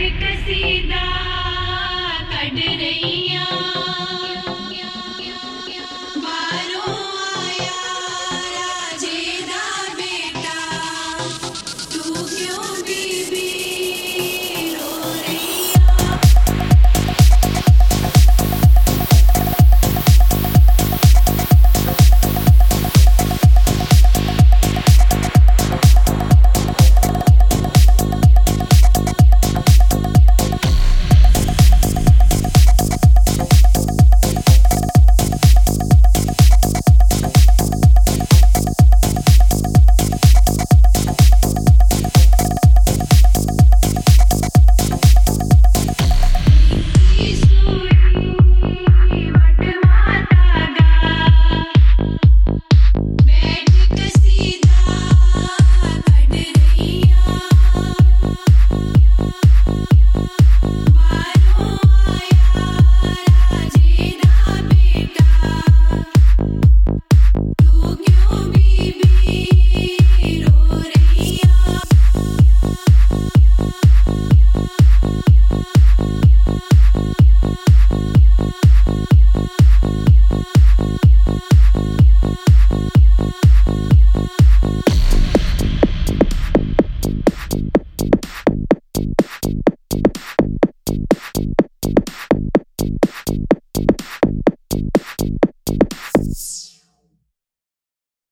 कसीदा कड़ रही है।